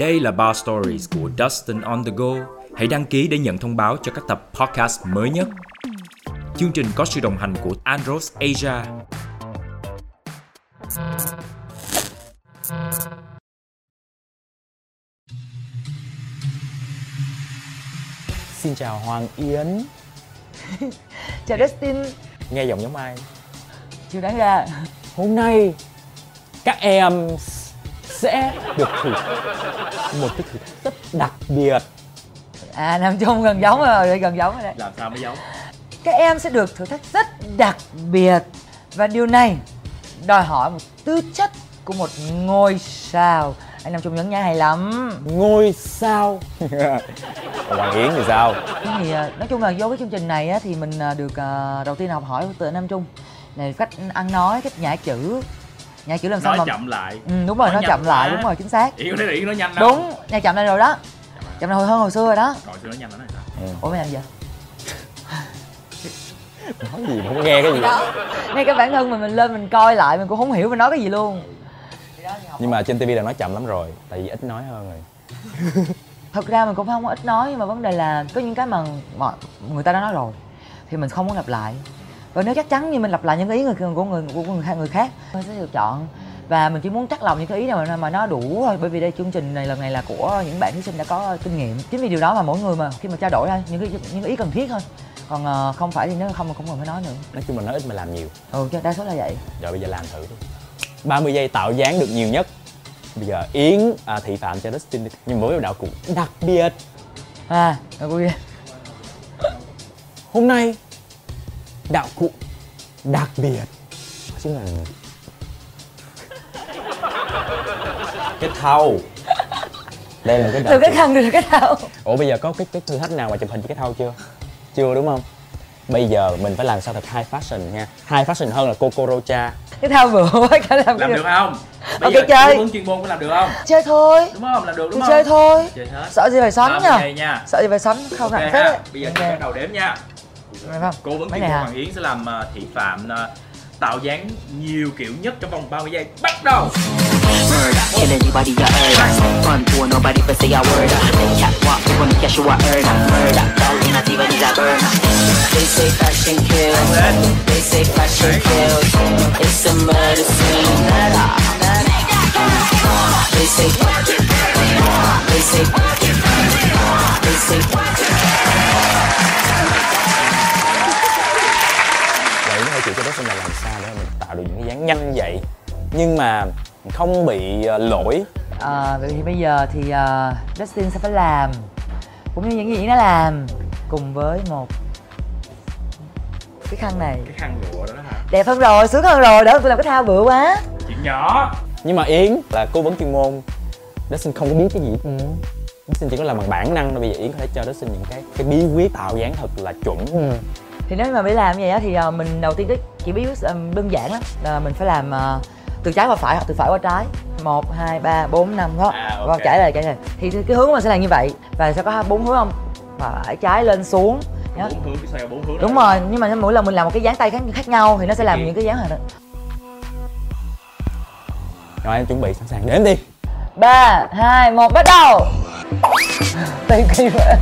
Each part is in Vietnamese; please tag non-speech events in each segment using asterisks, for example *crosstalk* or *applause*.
Đây là Bar Stories của Dustin on the Go. Hãy đăng ký để nhận thông báo cho các tập podcast mới nhất. Chương trình có sự đồng hành của Andros Asia. Xin chào Hoàng Yến *laughs* Chào Dustin Nghe giọng giống ai? Chưa đoán ra Hôm nay các em sẽ được thử một cái thử thách rất đặc biệt. À Nam Trung gần giống rồi, gần giống rồi đấy. Làm sao mới giống? Các em sẽ được thử thách rất đặc biệt. Và điều này đòi hỏi một tư chất của một ngôi sao. Anh Nam Trung nhấn nha hay lắm. Ngôi sao? Còn Hoàng Yến thì sao? thì à, nói chung là vô cái chương trình này á, thì mình à, được à, đầu tiên học hỏi từ anh Nam Trung. Này cách ăn nói cách nhả chữ nhả chữ làm sao Nói mà chậm lại. ừ, đúng rồi Nói nó chậm lại quá. đúng rồi chính xác. Thấy là Yến nói nhanh đâu? đúng nhả chậm lại rồi đó. Chậm lại hồi hơn hồi xưa rồi đó. Rồi tôi nói nhanh nó này. Sao? ủa mày làm gì *laughs* Nói gì mà không nghe cái gì đó. Ngay cái bản thân mình mình lên mình coi lại mình cũng không hiểu mình nói cái gì luôn. Nhưng mà trên TV đã nói chậm lắm rồi Tại vì ít nói hơn rồi. *laughs* Thật ra mình cũng không có ít nói nhưng mà vấn đề là có những cái mà mọi người ta đã nói rồi thì mình không muốn lặp lại và nếu chắc chắn như mình lặp lại những ý người của người của người, khác- người khác mình sẽ lựa chọn. Và mình chỉ muốn chắc lòng những cái ý nào mà, mà nó đủ thôi bởi vì đây chương trình này lần này là của những bạn thí sinh đã có kinh nghiệm. Chính vì điều đó mà mỗi người mà khi mà trao đổi ra những cái những ý cần thiết thôi. Còn ờ, không phải thì nếu không không cần phải nói nữa. Nói chung là nói ít mà làm nhiều. Ừ chứ đa số là vậy. Rồi bây giờ làm thử đi. 30 giây tạo dáng được nhiều nhất. Bây giờ Yến à, thị phạm cho Dustin đi Nhưng mỗi đạo cũng đặc biệt. À vui ghê. Hôm nay đạo cụ đặc biệt đó chính là cái thau đây là cái đạo từ cái khăn từ cái thao ủa bây giờ có cái cái thử thách nào mà chụp hình với cái thau chưa chưa đúng không bây giờ mình phải làm sao thật high fashion nha high fashion hơn là Kokorocha cái thao vừa quá cả làm Làm được không? Bây Ok, giờ chơi. vấn chuyên môn có làm được không? chơi thôi Đúng không? Làm được đúng không? chơi thôi Chơi hết. sợ gì phải mươi giây nha. sợ gì phải xoắn không Ok nặng phết Bây giờ Ok. chúng bắt đầu đếm nha. Được không? Cố vấn Mấy này hả? Hoàng Yến sẽ làm ờ, thị phạm ờ, tạo dáng nhiều kiểu nhất trong vòng 30 giây. Bắt đầu. murder. Kill anybody you heard. Fun for nobody but say a word. Catwalk, you wanna catch you a earn. Murder. Dog in a diva is a burn. They say fashion kills. They say fashion kills. It's a murder scene. They say. They say. They say. vậy nó hơi chịu cho Dustin là làm sao để mình tạo được những cái dáng nhanh vậy nhưng mà không bị ờ, lỗi à, vậy thì bây giờ thì uh, Dustin sẽ phải làm cũng như những gì nó làm cùng với một cái khăn này Cái khăn lụa đó hả? đẹp hơn rồi sướng hơn rồi đỡ tôi làm cái thao bự quá Chuyện nhỏ. nhưng mà Yến là cố vấn chuyên môn Dustin không có biết cái gì ừ. Dustin chỉ có làm bằng bản năng thôi bây giờ Yến có thể cho Dustin những cái cái bí quyết tạo dáng thật là chuẩn ừ. Thì nếu mà phải làm như vậy á, thì ờ, mình đầu tiên cái chỉ quyết ờ, đơn giản lắm là mình phải làm ờ, từ trái qua phải hoặc từ phải qua trái. Một hai ba bốn năm đó. À, ok. Rồi, trái này trái này thì cái hướng của mình sẽ là như vậy. Và sẽ có bốn hướng không? Phải trái lên xuống. Nhá. Bốn hướng xoay bốn hướng. đúng rồi nhưng mà mỗi lần mình làm một cái dáng tay khác khác nhau thì nó sẽ làm những cái dáng này rồi em chuẩn bị sẵn sàng. Đếm đi. Ba hai một bắt đầu! Tay kỳ vậy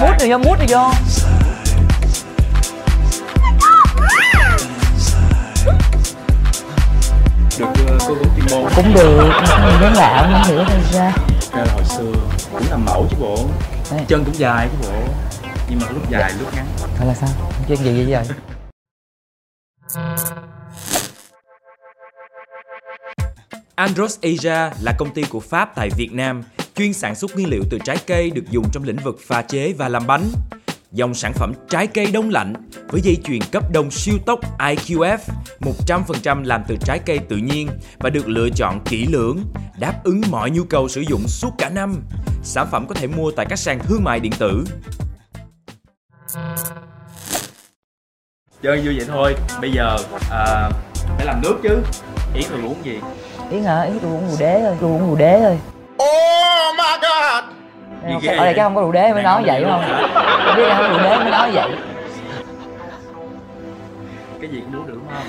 mút rồi vô mút rồi vô Được ờ, cố vấn chuyên môn. cũng được mình dáng lạ không hiểu hay ra Ra là hồi xưa cũng làm mẫu chứ bộ. Đây. Chân cũng dài chứ bộ. Nhưng mà lúc dài lúc ngắn. Thôi là sao chuyện gì vậy vậy Andros Asia là công ty của Pháp tại Việt Nam, chuyên sản xuất nguyên liệu từ trái cây được dùng trong lĩnh vực pha chế và làm bánh. Dòng sản phẩm trái cây đông lạnh với dây chuyền cấp đông siêu tốc IQF 100% làm từ trái cây tự nhiên và được lựa chọn kỹ lưỡng, đáp ứng mọi nhu cầu sử dụng suốt cả năm. Sản phẩm có thể mua tại các sàn thương mại điện tử. Chơi vui vậy thôi, bây giờ à, phải làm nước chứ. Ý thường uống gì? Yến hả? Yến tôi uống rượu đế thôi, tôi uống rượu đế thôi. Oh my god! Không- Ở đây chắc không có rượu đế mới nói vậy được không? Không biết là không có rượu đế mới nói vậy. Cái gì cũng uống được đúng không?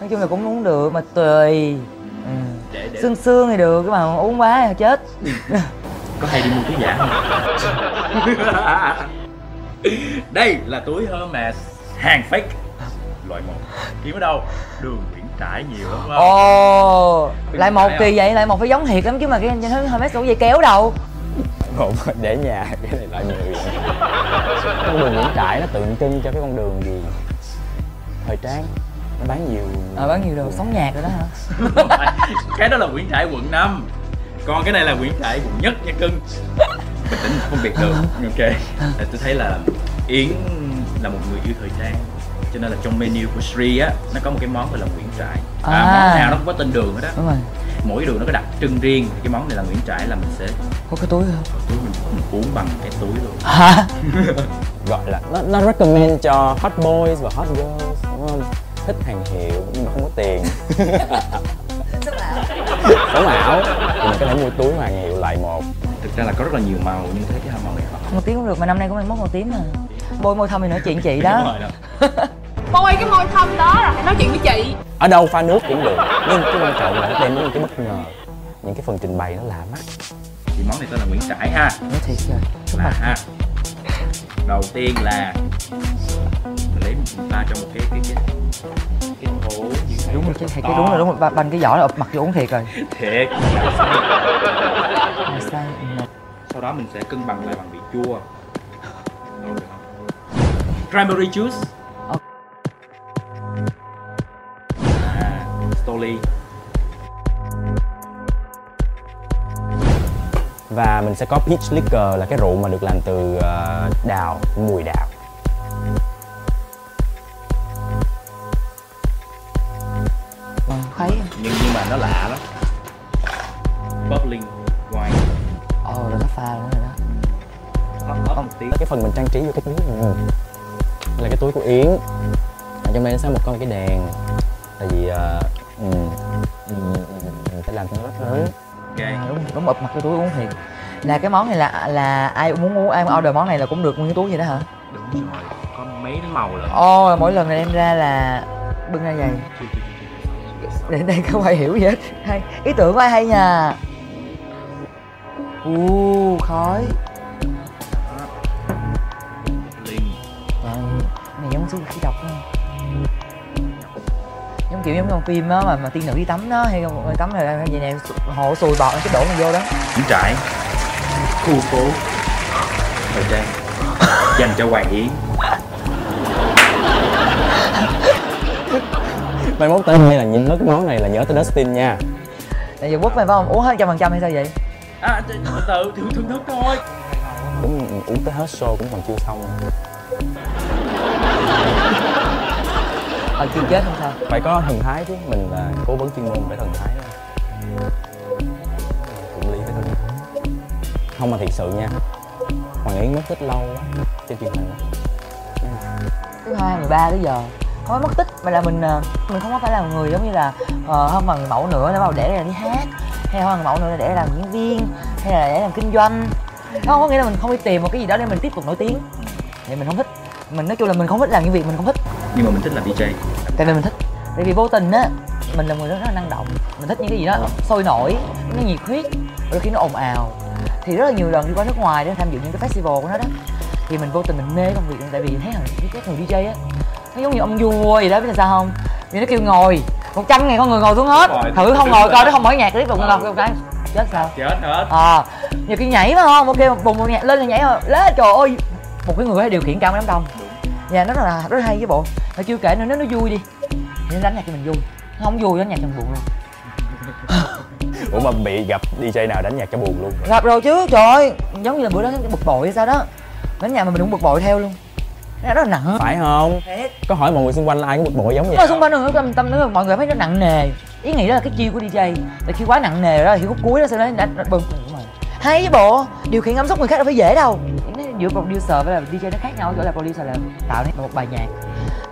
Nói chung là cũng uống được mà tùy. Ừ. để để. Xương xương thì được cái mà uống quá là chết. *laughs* Có hay đi mua túi giả không? *laughs* Đây là túi Hermes hàng fake loại một. Kiếm ở đâu? Đường Nguyễn Trãi nhiều lắm không ồ lại một kỳ không? vậy lại một phải giống thiệt lắm chứ mà cái hơi hơi mấy sổ dây kéo đâu một để nhà cái này loại nhiều con đường Nguyễn Trãi nó tượng trưng cho cái con đường gì thời trang nó bán nhiều ờ bán nhiều đồ sống nhạc rồi đó hả cái đó là Nguyễn Trãi quận 5 còn cái này là Nguyễn Trãi quận nhất nha cưng bình tĩnh phân biệt được ok tôi thấy là Yến là một người yêu thời trang cho nên là trong menu của Sri á nó có một cái món gọi là Nguyễn Trãi. À, À. món nào nó cũng có tên đường hết á. Đúng rồi. Mỗi đường nó có đặc trưng riêng. Cái món này là Nguyễn Trãi là mình sẽ có cái túi không? Túi mình, mình uống bằng cái túi luôn. Hả? *laughs* Gọi là nó, nó recommend cho hot boys và hot girls đúng không? Thích hàng hiệu nhưng mà không có tiền. *laughs* Sống ảo. Thì mình có thể mua túi hàng hiệu loại một. Thực ra là có rất là nhiều màu nhưng thấy cái màu này họ một tiếng cũng được mà năm nay cũng mai mốt một tiếng mà. Bôi môi thâm thì nói chuyện chị Đúng đó rồi đó *laughs* Bôi cái môi thâm đó rồi hãy nói chuyện với chị. Ở đâu pha nước cũng được nhưng cái quan trọng là nó đem đến những cái bất ngờ những cái phần trình bày nó lạ mắt. Thì món này tên là Nguyễn Trãi ha. Nói thiệt rồi là ha. Đầu tiên là mình lấy mình pha cho một cái cái cái cái thế đúng rồi là cái to. đúng rồi đúng rồi. Ba- banh cái vỏ là ụp mặt vô uống thiệt rồi. Thiệt. Sau đó mình sẽ cân bằng lại bằng vị chua. Đâu được không? Cranberry juice Ờ. Stoli và mình sẽ có peach liquor là cái rượu mà được làm từ ờ, đào mùi đào. Ờ, khuấy nhưng nhưng mà nó lạ lắm. Bubbling wine. Ồ rồi nó pha nữa rồi đó. Hấp hấp một tí. Cái phần mình trang trí vô cái túi. Ừ. là cái túi của yến. Ở trong đây nó sẽ một con cái đèn. Tại vì ờ, ừ, ừ, ừ, mình phải làm cho nó rất lớn ok. À, đúng đúng ụp mặt cái túi uống thiệt là cái món này là là ai muốn uống ai order món này là cũng được nguyên cái túi vậy đó hả? Đúng rồi. Có mấy cái màu lận. Ồ là mỗi lần này đem ra là bưng ra vậy. Để đây không ai hiểu gì hết. Hay ý tưởng của ai hay nha. U khói. Linh Wow, này giống sushi khí độc không? Kiểu giống trong phim á mà, mà tiên nữ đi tắm đó hay không người tắm là vậy nè hồ sùi bọt cái đổ này vô đó. Nguyễn Trãi khu phố. Thời trang. Dành cho Hoàng Yến. Mai mốt tới đây là nhìn tới cái món này là nhớ tới Dustin nha. Tại vì quất này phải không? Uống hết trăm phần trăm hay sao vậy? à từ từ thưởng thưởng thức thôi. Cũng uống tới hết show cũng còn chưa xong *laughs* Ờ chưa chết không sao? Phải có thần thái chứ? Mình là cố vấn chuyên môn phải thần thái đó. Cũng lý phải thần thái. Không mà thiệt sự nha. Hoàng yến mất tích lâu quá. Trên truyền hình á. Thứ hai, 13 tới giờ. Không phải mất tích. Mà là mình ờ, mình không có phải là người giống như là ờ, không bằng mẫu nữa. Để vào để ra đi hát. Hay không bằng mẫu nữa là để làm diễn viên. Hay là để làm kinh doanh. Không có nghĩa là mình không đi tìm một cái gì đó để mình tiếp tục nổi tiếng. Thì mình không thích. Mình nói chung là mình không thích làm những việc mình không thích. Nhưng mà mình thích làm DJ tại vì mình thích tại vì vô tình á mình là người rất là năng động. Mình thích những cái gì đó sôi nổi nó nhiệt huyết đôi khi nó ồn ào. Thì rất là nhiều lần đi qua nước ngoài để tham dự những cái festival của nó đó. Thì mình vô tình mình mê công việc tại vì thấy là các người DJ á nó giống như ông vua vậy đó biết là sao không? Vì nó kêu ngồi một trăm ngàn con người ngồi xuống hết. Rồi, thử không ngồi coi nó không mở nhạc vào Ừ. ngồi một cái chết sao? Chết hết à nhiều khi nhảy phải không? Ok một bùng một nhạc lên là nhảy rồi lên trời ơi một cái người có thể điều khiển cả một đám đông nhà nó rất là rất hay với bộ. Mà chưa kể nữa nếu nó vui đi thì nó đánh nhạc cho mình vui. Nó không vui nó nhạc cho mình buồn luôn. Ủa mà bị gặp dj nào đánh nhạc cho buồn luôn? Gặp rồi chứ trời ơi. Giống như là bữa đó nó bực bội hay sao đó. Đánh nhạc mà mình cũng bực bội theo luôn. Nó rất là nặng. Phải không? Có hỏi mọi người xung quanh là ai cũng bực bội giống vậy mà xung quanh nữa tâm tâm nữa. Mọi người thấy nó nặng nề. Ý nghĩ đó là cái chiêu của DJ. Tại khi quá nặng nề rồi thì khúc cuối đó sau đó đã, bừng hay với bộ điều khiển cảm xúc người khác đâu phải dễ đâu. nó giữa producer với là DJ nó khác nhau chỗ là producer là tạo nên một bài nhạc.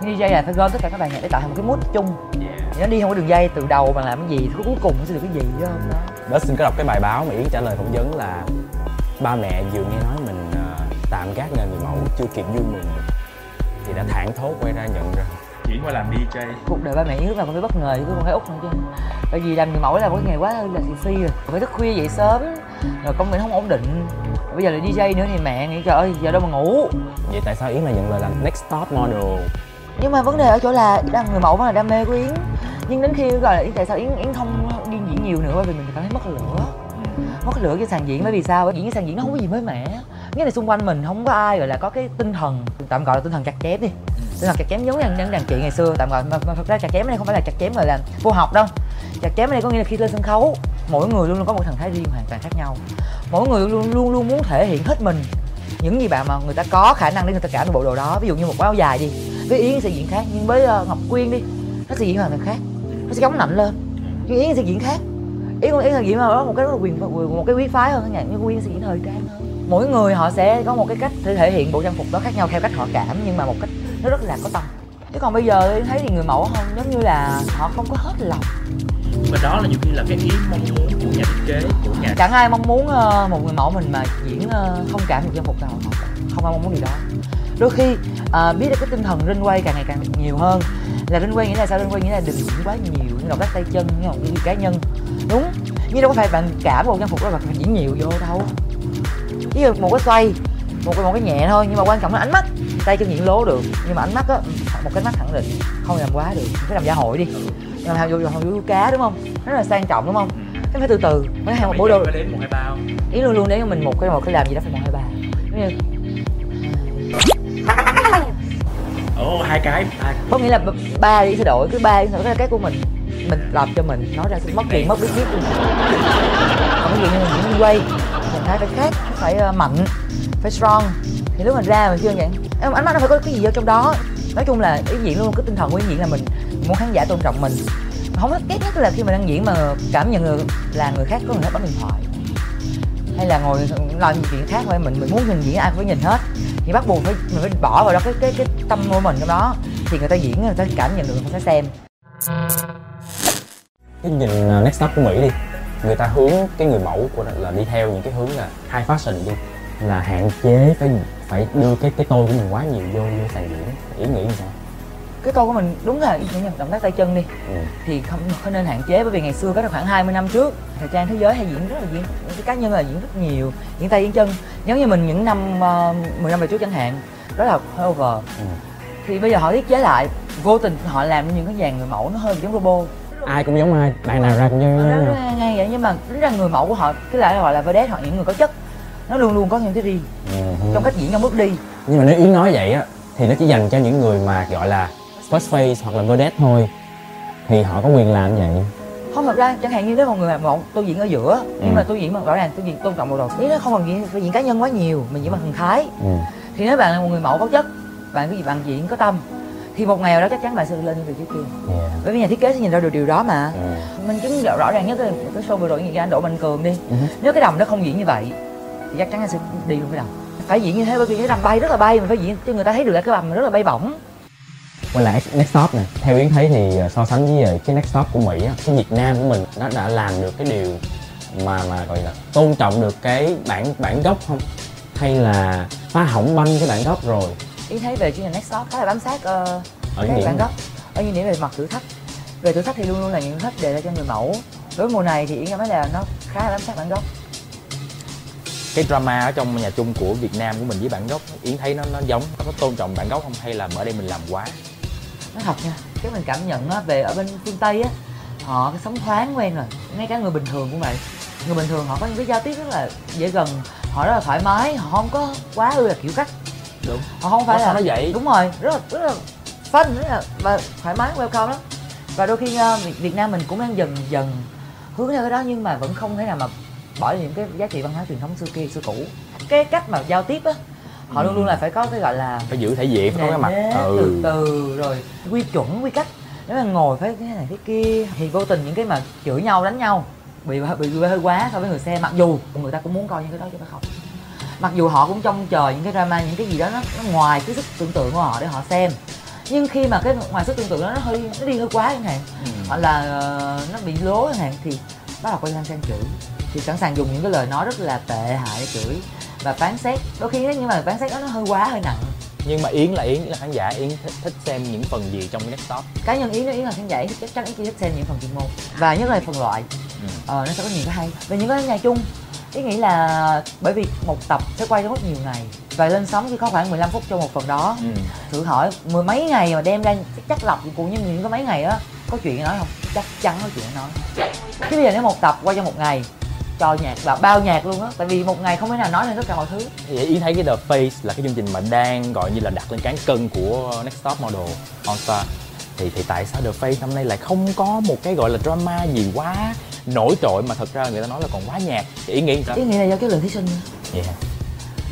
Nhưng DJ là phải gom tất cả các bài nhạc để tạo thành một cái mood chung. Thì nó đi không có đường dây từ đầu bằng làm cái gì thì cuối cùng nó sẽ được cái gì chứ không? Đó đó xin có đọc cái bài báo mà yến trả lời phỏng vấn là ba mẹ vừa nghe nói mình ờ, tạm gác nghề người mẫu chưa kịp vui mừng. Thì đã thảng thốt quay ra nhận ra. Chuyển qua làm DJ. Cuộc đời ba mẹ Yến nào cũng phải bất ngờ với con gái út nữa chứ. Tại vì làm người mẫu là một cái nghề quá là thị phi rồi. Phải thức khuya dậy sớm rồi công việc không ổn định bây giờ là DJ nữa thì mẹ nghĩ trời ơi giờ đâu mà ngủ. Vậy tại sao yến lại nhận lời làm next top model? Nhưng mà vấn đề ở chỗ là đang người mẫu vẫn là đam mê của yến. Nhưng đến khi gọi là yến tại sao yến yến không đi diễn nhiều nữa bởi vì mình cảm thấy mất lửa. Mất lửa cái sàn diễn bởi vì sao? Bởi vì cái sàn diễn nó không có gì mới mẻ. Nghĩa là xung quanh mình không có ai gọi là có cái tinh thần tạm gọi là tinh thần chặt chém đi. Tinh thần chặt chém giống như những đàn chị ngày xưa tạm gọi mà, mà thật ra chặt chém ở đây không phải là chặt chém gọi là vô học đâu. Chặt chém ở đây có nghĩa là khi lên sân khấu mỗi người luôn luôn có một thần thái riêng hoàn toàn khác nhau. Mỗi người luôn luôn luôn muốn thể hiện hết mình. Những gì bạn mà người ta có khả năng để người ta cảm được bộ đồ đó ví dụ như một áo dài đi với yến sẽ diễn khác nhưng với uh, ngọc quyên đi nó sẽ diễn hoàn toàn khác. Nó sẽ chống nạnh lên nhưng yến sẽ diễn khác. Yến yến là diễn mà một cái rất là quyền một cái quý phái hơn nhạc nhưng quyên sẽ diễn thời trang hơn. Mỗi người họ sẽ có một cái cách để thể hiện bộ trang phục đó khác nhau theo cách họ cảm nhưng mà một cách nó rất là có tâm. Chứ còn bây giờ thấy thì người mẫu không giống như là họ không có hết lòng mà đó là nhiều khi là cái ý mong muốn của nhà thiết kế, của nhà chẳng ai mong muốn ờ, một người mẫu mình mà diễn ờ, không cảm được trang phục nào. Không không ai mong muốn điều đó. Đôi khi ờ, biết được cái tinh thần rinh quay càng ngày càng nhiều hơn. Là rinh quay nghĩa là sao? Rinh quay nghĩa là đừng diễn quá nhiều những động tác tay chân những động tác cá nhân. Đúng. Nhưng đâu có phải bạn cảm một trang phục đó bạn phải diễn nhiều vô đâu. Ví dụ một cái xoay một cái một cái nhẹ thôi, nhưng mà quan trọng là ánh mắt. Tay chân diễn lố được, nhưng mà ánh mắt á, một cái mắt khẳng định, không làm quá được. Phải làm gia hội đi làm hào vô hào vô cá đúng không? Rất là sang trọng đúng không? Cái phải từ từ phải hàng một đồ phải đến một hai bao ý luôn luôn để cho mình một cái một cái làm gì đó phải một hai ba. Như ồ hai cái. Hai có nghĩa là ba đi sẽ đổi cứ ba đi cái cái của mình. Mình làm cho mình nói ra sẽ mất tiền mất biết biết luôn. Còn ví dụ như mình quay mình thấy phải khác phải ờ, mạnh phải strong. Thì lúc mình ra mình chưa vậy em ánh mắt nó phải có cái gì ở trong đó? Nói chung là ý diễn luôn cái tinh thần của ý diễn là mình muốn khán giả tôn trọng mình. Không thích ghét nhất là khi mà đang diễn mà cảm nhận được là người khác có người bấm điện thoại. Hay là ngồi làm những chuyện khác thôi, mình mình muốn nhìn diễn, ai cũng phải nhìn hết. Thì bắt buộc phải mình phải bỏ vào đó cái cái cái tâm của mình trong đó. Thì người ta diễn, người ta cảm nhận được, người ta xem. Cái nhìn à, next top của mỹ đi. Người ta hướng cái người mẫu của là đi theo những cái hướng là high fashion đi. Là hạn chế phải phải đưa cái cái tôi của mình quá nhiều vô vô sàn diễn. Ý nghĩ như sao? Cái câu của mình đúng là những động tác tay chân đi. Ừ. thì không không nên hạn chế bởi vì ngày xưa có khoảng 20 năm trước thời trang thế giới hay diễn rất là diễn những cái cá nhân là diễn rất nhiều diễn tay diễn chân. Giống như mình những năm uh, 10 năm về trước chẳng hạn đó là hơi over Ừ. thì bây giờ họ thiết chế lại vô tình họ làm những cái dàn người mẫu nó hơi giống robot. Ai cũng giống ai bạn nào ra cũng giống là ngay vậy nhưng mà tính ra người mẫu của họ cái lại gọi là vedette họ những người có chất. Nó luôn luôn có những cái riêng ừ. trong cách diễn trong bước đi. Nhưng mà nếu yến nói vậy á thì nó chỉ dành cho những người mà gọi là first face hoặc là vedette thôi thì họ có quyền làm vậy không thật ra chẳng hạn như nếu một người mà một tôi diễn ở giữa nhưng Ừ. mà tôi diễn mà rõ ràng tôi diễn tôn trọng bộ đồ ý nó không cần diễn phải diễn cá nhân quá nhiều mình diễn bằng thần thái ừ. thì nếu bạn là một người mẫu có chất bạn cái gì bạn diễn có tâm thì một ngày nào đó chắc chắn bạn sẽ lên vị trí kia Yeah. bởi vì nhà thiết kế sẽ nhìn ra được điều đó mà Ừ. mình chứng rõ, rõ ràng nhất cái, cái show vừa rồi như anh Đỗ Mạnh Cường đi Ừ. nếu cái đầm nó không diễn như vậy thì chắc chắn anh sẽ đi luôn cái đầm phải diễn như thế bởi vì cái đầm bay rất là bay mình phải diễn cho người ta thấy được là cái đầm rất là bay bổng quay lại next top nè. Theo yến thấy thì ờ, so sánh với ờ, cái next top của mỹ á cái việt nam của mình nó đã làm được cái điều mà mà gọi là tôn trọng được cái bản bản gốc không? Hay là phá hỏng banh cái bản gốc rồi? Ý thấy về chương trình next stop khá là bám sát uh, ở cái bản gốc. Ở những điểm về mặt thử thách. Về thử thách thì luôn luôn là những thử thách đề ra cho người mẫu. Đối với mùa này thì yến cảm thấy là nó khá là bám sát bản gốc. Cái drama ở trong nhà chung của Việt Nam của mình với bản gốc Yến thấy nó nó giống nó có tôn trọng bản gốc không? Hay là ở đây mình làm quá nói thật nha cái mình cảm nhận á về ở bên phương tây á họ cái sống thoáng quen rồi ngay cả người bình thường cũng vậy. Người bình thường họ có những cái giao tiếp rất là dễ gần họ rất là thoải mái họ không có quá ư là kiểu cách đúng. Họ không phải là nó vậy? đúng rồi rất là rất là fun rất là và thoải mái welcome lắm. Và đôi khi uh, Việt, Nam mình cũng đang dần dần hướng theo cái đó nhưng mà vẫn không thể nào mà bỏ những cái giá trị văn hóa truyền thống xưa kia xưa cũ. Cái cách mà giao tiếp á họ luôn luôn là phải có cái gọi là phải giữ thể diện phải có cái mặt. Ừ. từ từ rồi quy chuẩn quy cách. Nếu mà ngồi phải thế này thế kia thì vô tình những cái mà chửi nhau đánh nhau bị bị, hơi quá so với người xem mặc dù người ta cũng muốn coi những cái đó chứ phải không. Mặc dù họ cũng trông chờ những cái drama những cái gì đó nó, nó ngoài cái sức tưởng tượng của họ để họ xem. Nhưng khi mà cái ngoài sức tưởng tượng đó nó hơi nó đi hơi quá chẳng hạn Ừ. hoặc là ờ, nó bị lố chẳng hạn thì bắt đầu quay sang sang chửi. Thì sẵn sàng dùng những cái lời nói rất là tệ hại để chửi và phán xét đôi khi nếu như mà phán xét đó nó hơi quá hơi nặng. Nhưng mà yến là yến là khán giả yến thích, thích xem những phần gì trong cái next stop cá nhân yến nếu yến là khán giả chắc chắn yến chỉ thích xem những phần chuyên môn và nhất là phần loại. Ừ. ờ, nó sẽ có nhiều cái hay. Về những cái nhà chung yến nghĩ là bởi vì một tập sẽ quay rất nhiều ngày và lên sóng chỉ có khoảng 15 phút cho một phần đó. Ừ. thử hỏi mười mấy ngày mà đem ra chắc, lọc cũng như những cái mấy ngày đó có chuyện nói không? Chắc chắn có chuyện nói. Chứ bây giờ nếu một tập quay trong một ngày cho nhạc và bao nhạc luôn á. Tại vì một ngày không thể nào nói lên tất cả mọi thứ. Vậy Yến thấy cái The Face là cái chương trình mà đang gọi như là đặt lên cán cân của Next Top Model All Star. Thì thì tại sao The Face năm nay lại không có một cái gọi là drama gì quá nổi trội mà thật ra người ta nói là còn quá nhạt thì Yến nghĩ sao? ý nghĩ là do cái lượng thí sinh. Yeah.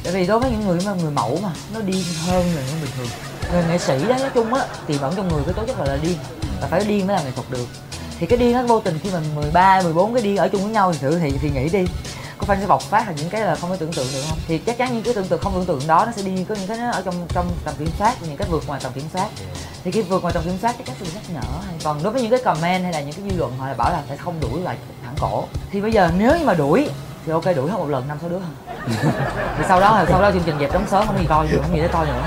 tại vì đối với những người mà người mẫu mà nó điên hơn là những bình thường. Người nghệ sĩ đó nói chung á tiềm ẩn trong người cái tố chất gọi là điên. Và phải điên mới làm nghệ thuật được thì cái điên nó vô tình khi mình 13, 14 cái điên ở chung với nhau thì thử thì thì nghĩ đi. Có phải sẽ bộc phát là những cái là không có tưởng tượng được không? Thì chắc chắn những cái tưởng tượng không tưởng tượng đó nó sẽ đi có những cái nó ở trong trong tầm kiểm soát những cái vượt ngoài tầm kiểm soát. Thì khi vượt ngoài tầm kiểm soát chắn sẽ bị nhắc nhở. Còn đối với những cái comment hay là những cái dư luận họ là bảo là phải không đuổi lại thẳng cổ. Thì bây giờ nếu như mà đuổi thì ok đuổi hết một lần năm sáu đứa *laughs* thì sau đó sau đó chương trình dẹp đóng sớm không có gì coi nữa không gì để coi nữa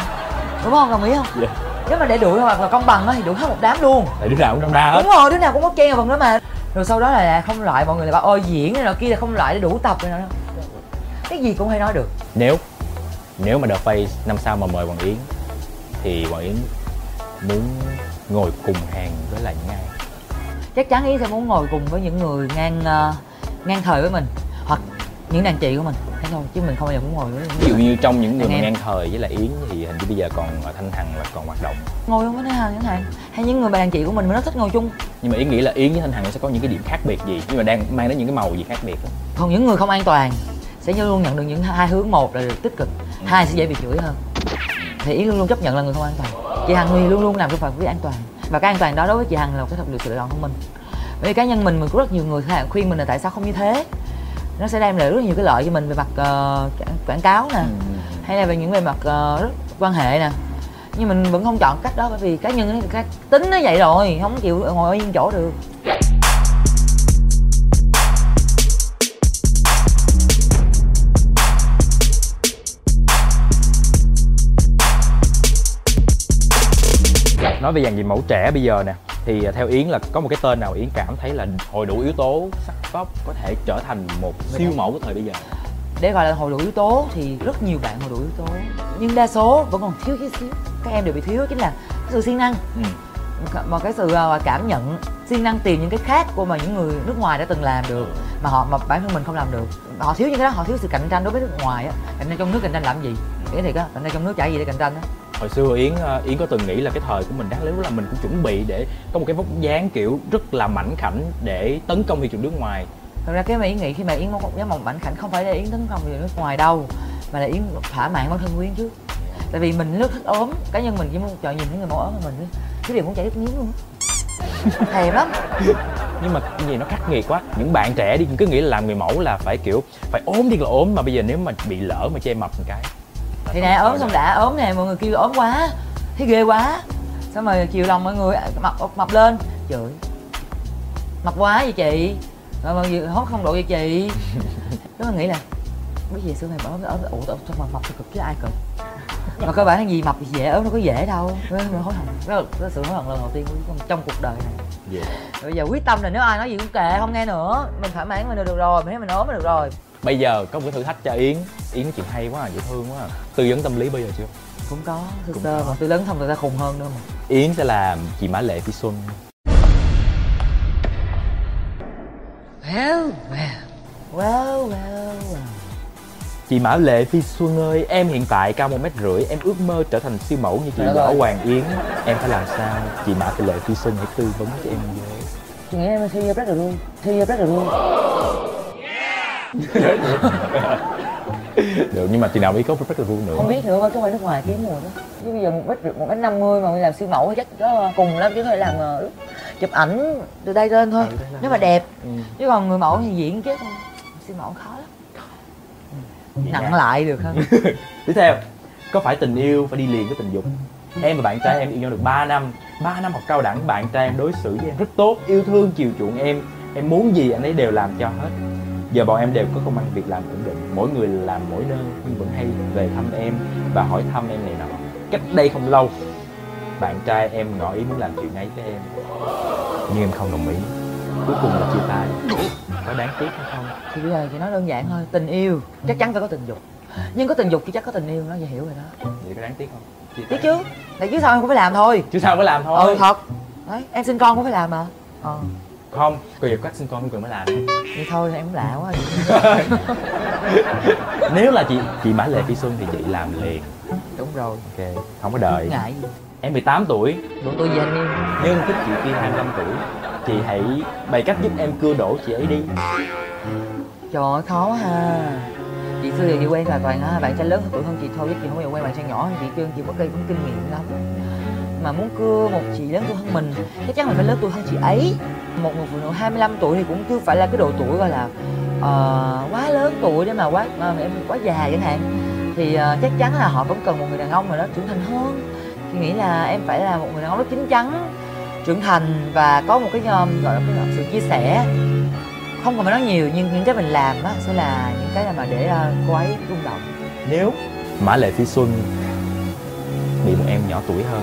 đúng không? Đồng ý không? Dạ. Nếu mà để đuổi hoặc là công bằng á thì đuổi hết một đám luôn. Tại đứa nào cũng trong ra hết. Đúng rồi đứa nào cũng có chen vào phần đó mà. Rồi sau đó là, là không loại mọi người lại bảo ôi diễn này nọ kia là không loại để đủ tập này nọ. Cái gì cũng hay nói được. Nếu nếu mà The Face năm sau mà mời Hoàng Yến thì Hoàng Yến muốn ngồi cùng hàng với lại những ai? chắc chắn ý sẽ muốn ngồi cùng với những người ngang ờ, ngang thời với mình hoặc những đàn chị của mình thế thôi chứ mình không bao giờ muốn ngồi với Ví dụ như trong những người mà ngang thời với lại Yến thì hình như bây giờ còn Thanh Hằng là còn hoạt động. Ngồi luôn với Thanh Hằng chẳng hạn. Hay những người bạn chị của mình mà nó thích ngồi chung. Nhưng mà Yến nghĩ là Yến với Thanh Hằng sẽ có những cái điểm khác biệt gì? Nhưng mà đang mang đến những cái màu gì khác biệt còn những người không an toàn sẽ luôn nhận được những hai hướng. Một là được tích cực hai sẽ dễ bị chửi hơn. Thì ý luôn luôn chấp nhận là người không an toàn. Chị hằng thì luôn luôn làm cái phạm vi an toàn. Và cái an toàn đó đối với chị hằng là một cái thật sự lựa chọn thông minh bởi vì cá nhân mình mình có rất nhiều người khuyên mình là tại sao không như thế nó sẽ đem lại rất nhiều cái lợi cho mình về mặt ờ, quảng cáo nè hay là về những về mặt rất- quan hệ nè. Nhưng mình vẫn không chọn cách đó bởi vì cá nhân nó cái tính nó vậy rồi không chịu ngồi yên chỗ được. Nói về dàn gì mẫu trẻ bây giờ nè thì à, theo Yến là có một cái tên nào Yến cảm thấy là hội đủ yếu tố sắc top có thể trở thành một siêu mẫu của thời bây giờ? Để gọi là hồi đủ yếu tố thì rất nhiều bạn hồi đủ yếu tố. Nhưng đa số vẫn còn thiếu chút xíu. Các em đều bị thiếu chính là sự siêng năng. Ừ. mà cái sự ờ, cảm nhận siêng năng tìm những cái khác của mà những người nước ngoài đã từng làm được mà họ mà bản thân mình không làm được. Họ thiếu những cái đó họ thiếu sự cạnh tranh đối với nước ngoài á. Cạnh tranh trong nước cạnh tranh làm gì? Cái thiệt á cạnh tranh trong nước chả gì để cạnh tranh á hồi xưa Yến à, Yến có từng nghĩ là cái thời của mình đáng lý là mình cũng chuẩn bị để có một cái vóc dáng kiểu rất là mảnh khảnh để tấn công thị trường nước ngoài. Thật ra cái mà yến nghĩ khi mà yến một dáng mảnh khảnh không phải là yến tấn công về nước ngoài đâu mà là yến thỏa mãn bản thân của yến trước. Tại vì mình rất thích ốm cá nhân mình chỉ muốn chọn nhìn thấy người mẫu ốm của mình cái điều muốn chảy nước miếng luôn *laughs* thèm lắm. Nhưng mà cái gì nó khắc nghiệt quá. Những bạn trẻ đi cứ nghĩ là làm người mẫu là phải kiểu phải ốm đi là ốm mà bây giờ nếu mà bị lỡ mà che mập một cái thì nè ốm xong đã ốm nè mọi người kêu ốm quá. Thấy ghê quá. Xong rồi chiều lòng mọi người mập mập lên. Chửi mập quá vậy chị. Rồi mọi người hốt không độ vậy chị. *laughs* Cái mình nghĩ là biết gì xưa này ốm ốm ủ sao mà mập thì cực chứ ai cực. Mà cơ bản là gì mập thì dễ ốm nó có dễ đâu. Cái mình hối hận đó là, đó là sự hối hận lần đầu tiên của trong, cuộc đời này. Yeah. bây giờ quyết tâm là nếu ai nói gì cũng kệ không nghe nữa. Mình thoải mái mình được rồi mình thấy mình ốm là được rồi bây giờ có một cái thử thách cho Yến Yến chuyện hay quá à, dễ thương quá à. tư vấn tâm lý bây giờ chưa cũng có sơ có. mà tôi lớn xong người ta khùng hơn nữa mà Yến sẽ làm chị Mã Lệ Phi Xuân well well well well well Chị Mã Lệ Phi Xuân ơi, em hiện tại cao một mét rưỡi, em ước mơ trở thành siêu mẫu như chị Võ ơi. Hoàng Yến. Em phải làm sao? Chị Mã Lệ Phi Xuân hãy tư vấn cho em với. Chị nghĩ em siêu rất là luôn Siêu rất là luôn *laughs* Được, nhưng mà chị nào biết có vui nữa. Không biết nữa, cái quay nước ngoài kiếm mùa đó Chứ bây giờ một mét một mét năm mươi mà mình làm siêu mẫu chắc có cùng lắm chứ có thể làm ờ, chụp ảnh từ đây lên thôi. Ừ, Nếu mà đẹp. Ừ. Chứ còn người mẫu thì diễn chết không Siêu mẫu khó lắm. Nặng lại được hơn *laughs* Tiếp theo, có phải tình yêu phải đi liền với tình dục? Em và bạn trai em yêu nhau được 3 năm. 3 năm học cao đẳng, bạn trai em đối xử với em rất tốt Yêu thương, chiều chuộng em. Em muốn gì anh ấy đều làm cho hết Giờ bọn em đều có công ăn việc làm ổn định. Mỗi người làm mỗi nơi Nhưng vẫn hay về thăm em Và hỏi thăm em này nọ. Cách đây không lâu bạn trai em ngỏ ý muốn làm chuyện ấy với em. Nhưng em không đồng ý. Cuối cùng là chia tay. Có đáng tiếc hay không? Thì bây giờ chị nói đơn giản thôi. Tình yêu. Chắc chắn phải có tình dục. Nhưng có tình dục thì chắc có tình yêu nó vậy hiểu rồi đó. Vậy có đáng tiếc không? Chia biết chứ. Tại chứ sao em cũng phải làm thôi. Chứ sao mới làm thôi? Ừ thật. Đấy em sinh con cũng phải làm mà. Ờ không? Việc cách sinh con không cần mới làm vậy thôi em lạ quá. *laughs* Nếu là chị chị Mã Lệ Phi Xuân thì chị làm liền. Đúng rồi. Ok không có đợi. Ngại. Gì em 18 tuổi. Độ tuổi gì anh em nhưng thích chị kia 25 tuổi. Chị hãy bày cách giúp em cưa đổ chị ấy đi. Trời ơi khó ha. Chị xưa giờ chị quen là toàn á bạn trai lớn tuổi hơn chị thôi chứ chị không bao giờ quen bạn trai nhỏ. Hơn chị trơn chị có cây cũng kinh nghiệm lắm mà muốn cưa một chị lớn tuổi hơn mình chắc chắn mình phải lớn tuổi hơn chị ấy. Một người phụ nữ 25 tuổi thì cũng chưa phải là cái độ tuổi gọi là uh, quá lớn tuổi để mà quá mà em quá già chẳng hạn. Thì uh, chắc chắn là họ vẫn cần một người đàn ông nào đó trưởng thành hơn. Thì nghĩ là em phải là một người đàn ông rất chín chắn trưởng thành và có một cái um, gọi là cái sự chia sẻ. Không cần phải nói nhiều nhưng những cái mình làm á sẽ là những cái mà để uh, cô ấy rung động. Nếu Mã Lệ Phi Xuân bị một em nhỏ tuổi hơn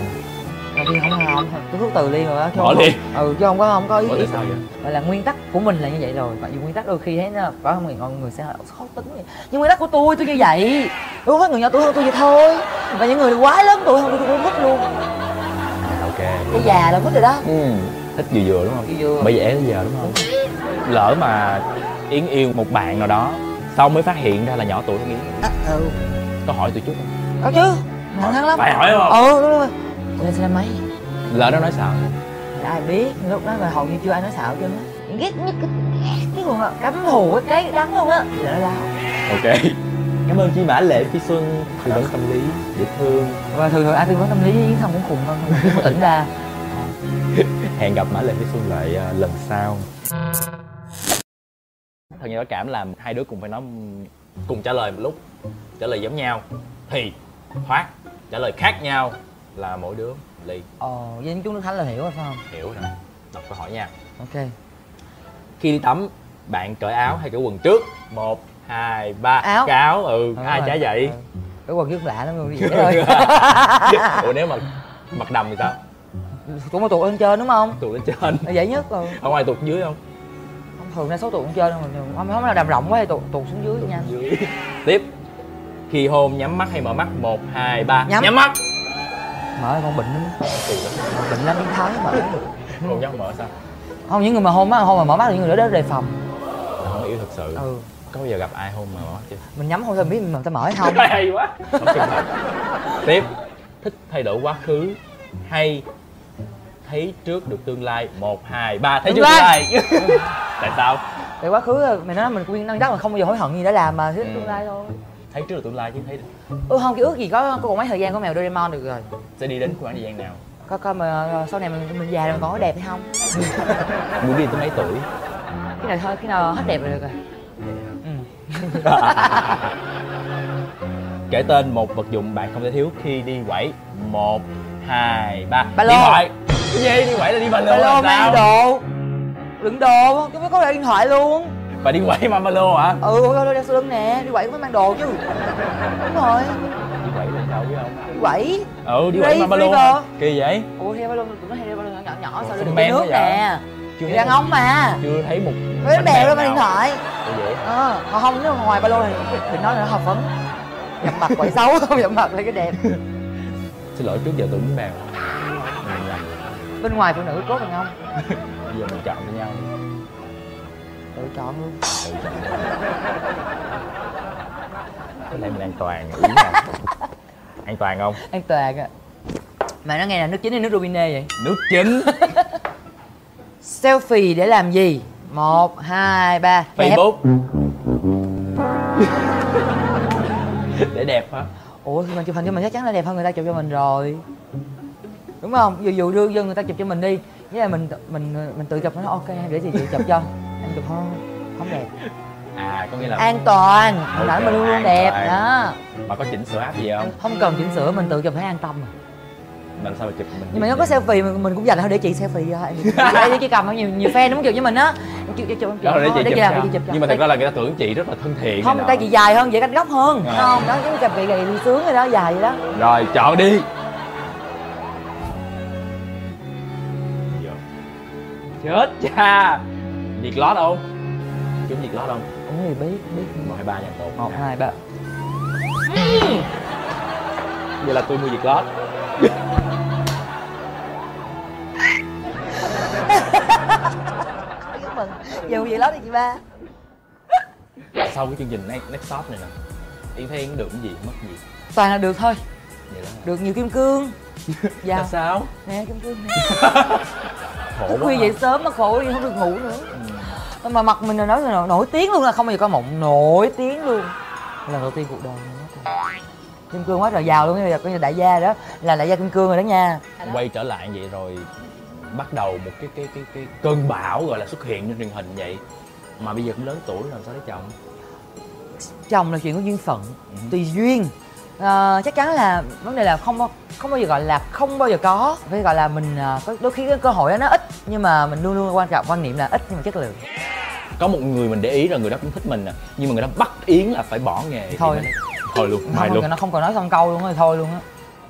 đầu tiên không không tôi thuốc từ liền rồi á Bỏ liền. ừ chứ không có không có ý, tại sao vậy? Là nguyên tắc của mình là như vậy rồi. Mặc dù nguyên tắc đôi khi thấy nó có người mọi người sẽ khó tính vậy. Nhưng nguyên tắc của tôi tôi như vậy. Tôi phải người nhỏ tuổi hơn tôi vậy thôi. Và những người quá lớn tuổi hơn tôi tôi cũng thích luôn. À ok. Cái già là thích rồi đó. Ừ. thích vừa vừa đúng không? Vừa vừa. bây giờ é giờ đúng không? Lỡ mà yến yêu một bạn nào đó sau mới phát hiện ra là nhỏ tuổi hơn yến. À, ừ. Có hỏi tôi chút không? Có chứ. Thẳng lắm. Phải hỏi không? Ừ đúng rồi lên xe mấy lỡ nó nói sao ai biết lúc đó mà hầu như chưa ai nói xạo chứ ghét nhất cái cái còn là cắm hù cái cái đắng luôn á. Là nó lao. Ok. Cảm ơn chị Mã Lệ Phi Xuân. Tư vấn tâm lý dễ thương. Và thường thường ai tư vấn tâm lý với yến thông cũng khùng hơn tỉnh ra. *laughs* Hẹn gặp Mã Lệ Phi Xuân lại ờ, lần sau. Thật nhiều cảm làm hai đứa cùng phải nói cùng trả lời một lúc. Trả lời giống nhau thì thoát. Trả lời khác nhau là mỗi đứa ly. Ồ với chúng nước thánh là hiểu rồi phải không? Hiểu rồi. Đọc câu hỏi nha. Ok. Khi đi tắm bạn cởi áo hay cởi quần trước? Một hai ba. Áo. Cởi áo ừ Đúng ai trả vậy? Ừ. cái quần cũng lạ lắm luôn *laughs* thôi. *laughs* Ủa nếu mà mặc đầm thì sao? Cũng có tuột lên trên đúng không? Tụt lên trên. Là dễ nhất rồi. Không ai tụt dưới không? Không thường đa số tuột lên trên không không không là đầm rộng quá thì tuột tuột xuống dưới nhanh dưới. Tiếp. Khi hôn nhắm mắt hay mở mắt? Một hai ba. Nhắm. mắt mở con bệnh lắm. Bệnh lắm biến thái mở hôn nhắm mở sao? Không những người mà hôn á hôn mà mở mắt là những người đó đề phòng. Là không yêu thật sự. Ừ. Có bao giờ gặp ai hôn mà mở mắt chưa? Mình nhắm không thôi biết mình ta mở hay không? *laughs* Hay quá. Tiếp. Thích thay đổi quá khứ hay thấy trước được tương lai? Một hai ba. Thấy Tương trước tương lai. lai *laughs* tại sao? Tại quá khứ mình nói mình nguyên năng đắc là không bao giờ hối hận gì đã làm mà thứ Ừ. tương lai thôi thấy trước được tương lai chứ thấy ừ không cái ước gì có có còn mấy thời gian của mèo Doraemon được rồi. Sẽ đi đến khoảng thời gian nào? Có coi mà ờ, sau này mình mình già rồi mình còn có đẹp hay không? *laughs* Muốn đi tới mấy tuổi? Cái này thôi cái nào hết đẹp là được rồi. Ừ. *laughs* kể tên một vật dụng bạn không thể thiếu khi đi quẩy. Một hai ba. Ba lô. điện thoại. Cái gì? Đi quẩy là đi ba lô ba lô là mang đồ. Đựng đồ. Chứ mới có điện thoại luôn bà đi quẩy mang ba lô hả? Ừ đeo sau lưng nè đi quẩy cũng phải mang đồ chứ. Đúng rồi. Đi quẩy là sao chứ không? Đi quẩy. Ừ đi Đi, quẩy mang ba lô đi kỳ vậy? Ủa theo ba lô tụi nó ba lô nhỏ nhỏ sao men nước nè? Chưa đàn ông mà. chưa thấy một với bánh bèo mang nào. điện thoại vậy ờ còn không nếu mà ngoài ba lô thì thì nói là nó hợp phấn. Dập mặt quậy xấu không dập mặt là cái đẹp. *laughs* Xin lỗi trước giờ tưởng bánh bèo bên ngoài phụ nữ tốt đàn ông bây giờ mình chọn với nhau tự chọn luôn. Tự chọn. Có lẽ mình an toàn ý nào *laughs* an toàn không? An toàn à mà nó nghe là nước chính hay nước robinet vậy? Nước chính *laughs* selfie để làm gì? Một hai ba. Facebook. *laughs* Để đẹp hả? Ủa thì mình chụp hình cho mình chắc chắn là đẹp hơn người ta chụp cho mình rồi. Đúng không? Dù dù đưa dân người ta chụp cho mình đi. Với là mình mình mình tự chụp nó ok để gì tự chụp cho em chụp không? Không đẹp. À có nghĩa là an toàn. Okay, ảnh mà luôn luôn đẹp toàn. đó. Mà có chỉnh sửa app gì không? Không cần chỉnh sửa mình tự chụp thấy an tâm mà. Mình sao mà chụp mình nhưng mà nó có selfie mình, mình cũng dành thôi để chị selfie ra em. Để chị cầm nhiều nhiều fan đúng chụp với mình á. Chụp chụp chụp để chị, để chị, chụp nhưng mà thật ra là người ta tưởng chị rất là thân thiện không tay chị dài hơn vậy canh góc hơn. À. không đó cái cặp bị gầy đi sướng rồi đó dài vậy đó. Rồi chọn đi. Chết cha diệt lót không trúng diệt lót không gì biết, biết. một hai ba nhà tốt Một, hai, ba. vậy là tôi mua diệt lót Chúc mừng. Giờ gì lắm đi chị ba. sau cái chương trình next, next stop này nè yến thấy yến được cái gì mất gì Toàn là được thôi. vậy đó Được nhiều kim cương. *laughs* Dạ. sao Nè kim cương nè. *laughs* khổ quá khuya dậy sớm mà khổ đi không được ngủ nữa. Mà mặt mình là nói là nổi tiếng luôn là không bao giờ có mộng nổi tiếng luôn. Lần đầu tiên cuộc đời mình. Kim cương quá trời giàu luôn, bây giờ coi như đại gia đó là đại gia kim cương rồi đó nha. quay trở lại vậy rồi bắt đầu một cái cái cái cái cơn bão gọi là xuất hiện trên truyền hình vậy mà bây giờ cũng lớn tuổi rồi làm sao lấy chồng chồng là chuyện của duyên phận tùy duyên Ờ, chắc chắn là vấn đề là không bao- không bao giờ gọi là không bao giờ có. Phải gọi là mình ờ, có đôi khi cái cơ hội đó nó ít nhưng mà mình luôn luôn quan trọng quan niệm là ít nhưng mà chất lượng. Có một người mình để ý là người đó cũng thích mình nè nhưng mà người đó bắt yến là phải bỏ nghề thì Thôi. nói, thôi luôn mai luôn. nó không còn nói xong câu luôn á thôi luôn á.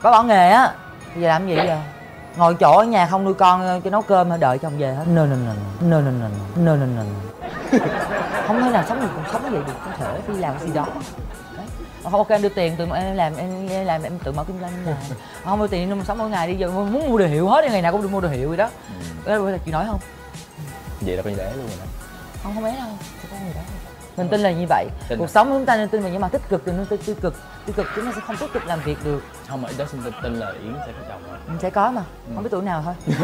Có bỏ nghề á bây giờ làm gì giờ? Ngồi chỗ ở nhà không nuôi con ờ, cho nấu cơm đợi chồng về hết. Nơ nơ nơ nơ nơ nơ nơ nơ nơ không thể nào sống được cuộc sống vậy được không thể đi làm cái gì đó ok em đưa tiền từ em làm em, làm em tự mở kinh doanh làm *laughs* không đưa tiền em sống mỗi ngày đi giờ muốn mua đồ hiệu hết ngày nào cũng được mua đồ hiệu vậy đó. Đó là chị nói không? Vậy là coi như để luôn rồi đó. Không không bé đâu chỉ có người đó mình tin là như vậy. Tin cuộc à? sống chúng ta nên tin vào những mặt tích cực đừng nên tin tiêu cực. Tiêu cực chúng ta sẽ không tiếp tục làm việc được. Không mà đó xin tin, tin là yến sẽ có chồng rồi. Mình sẽ có mà không biết tuổi nào thôi. *laughs*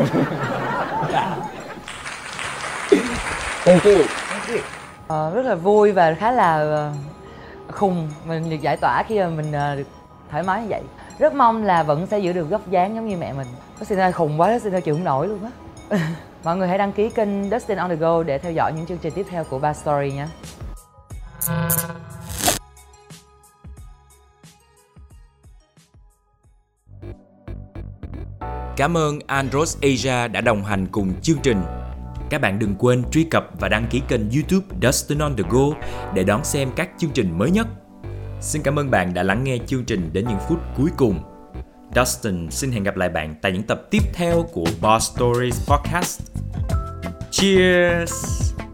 Thank you. Ờ, rất là vui và khá là ờ, khùng, mình được giải tỏa khi mà mình ờ, được thoải mái như vậy. Rất mong là vẫn sẽ giữ được góc dáng giống như mẹ mình. Có xin ơi, khùng quá xin ơi, chịu không nổi luôn á. *laughs* Mọi người hãy đăng ký kênh Dustin on the go để theo dõi những chương trình tiếp theo của Ba Story nhé Cảm ơn Andros Asia đã đồng hành cùng chương trình. Các bạn đừng quên truy cập và đăng ký kênh YouTube Dustin on the Go để đón xem các chương trình mới nhất. Xin cảm ơn bạn đã lắng nghe chương trình đến những phút cuối cùng. Dustin xin hẹn gặp lại bạn tại những tập tiếp theo của Boss Stories Podcast. Cheers!